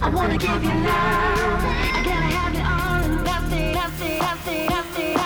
I wanna give you love. I gotta have it all and nothing, nothing, nothing, nothing,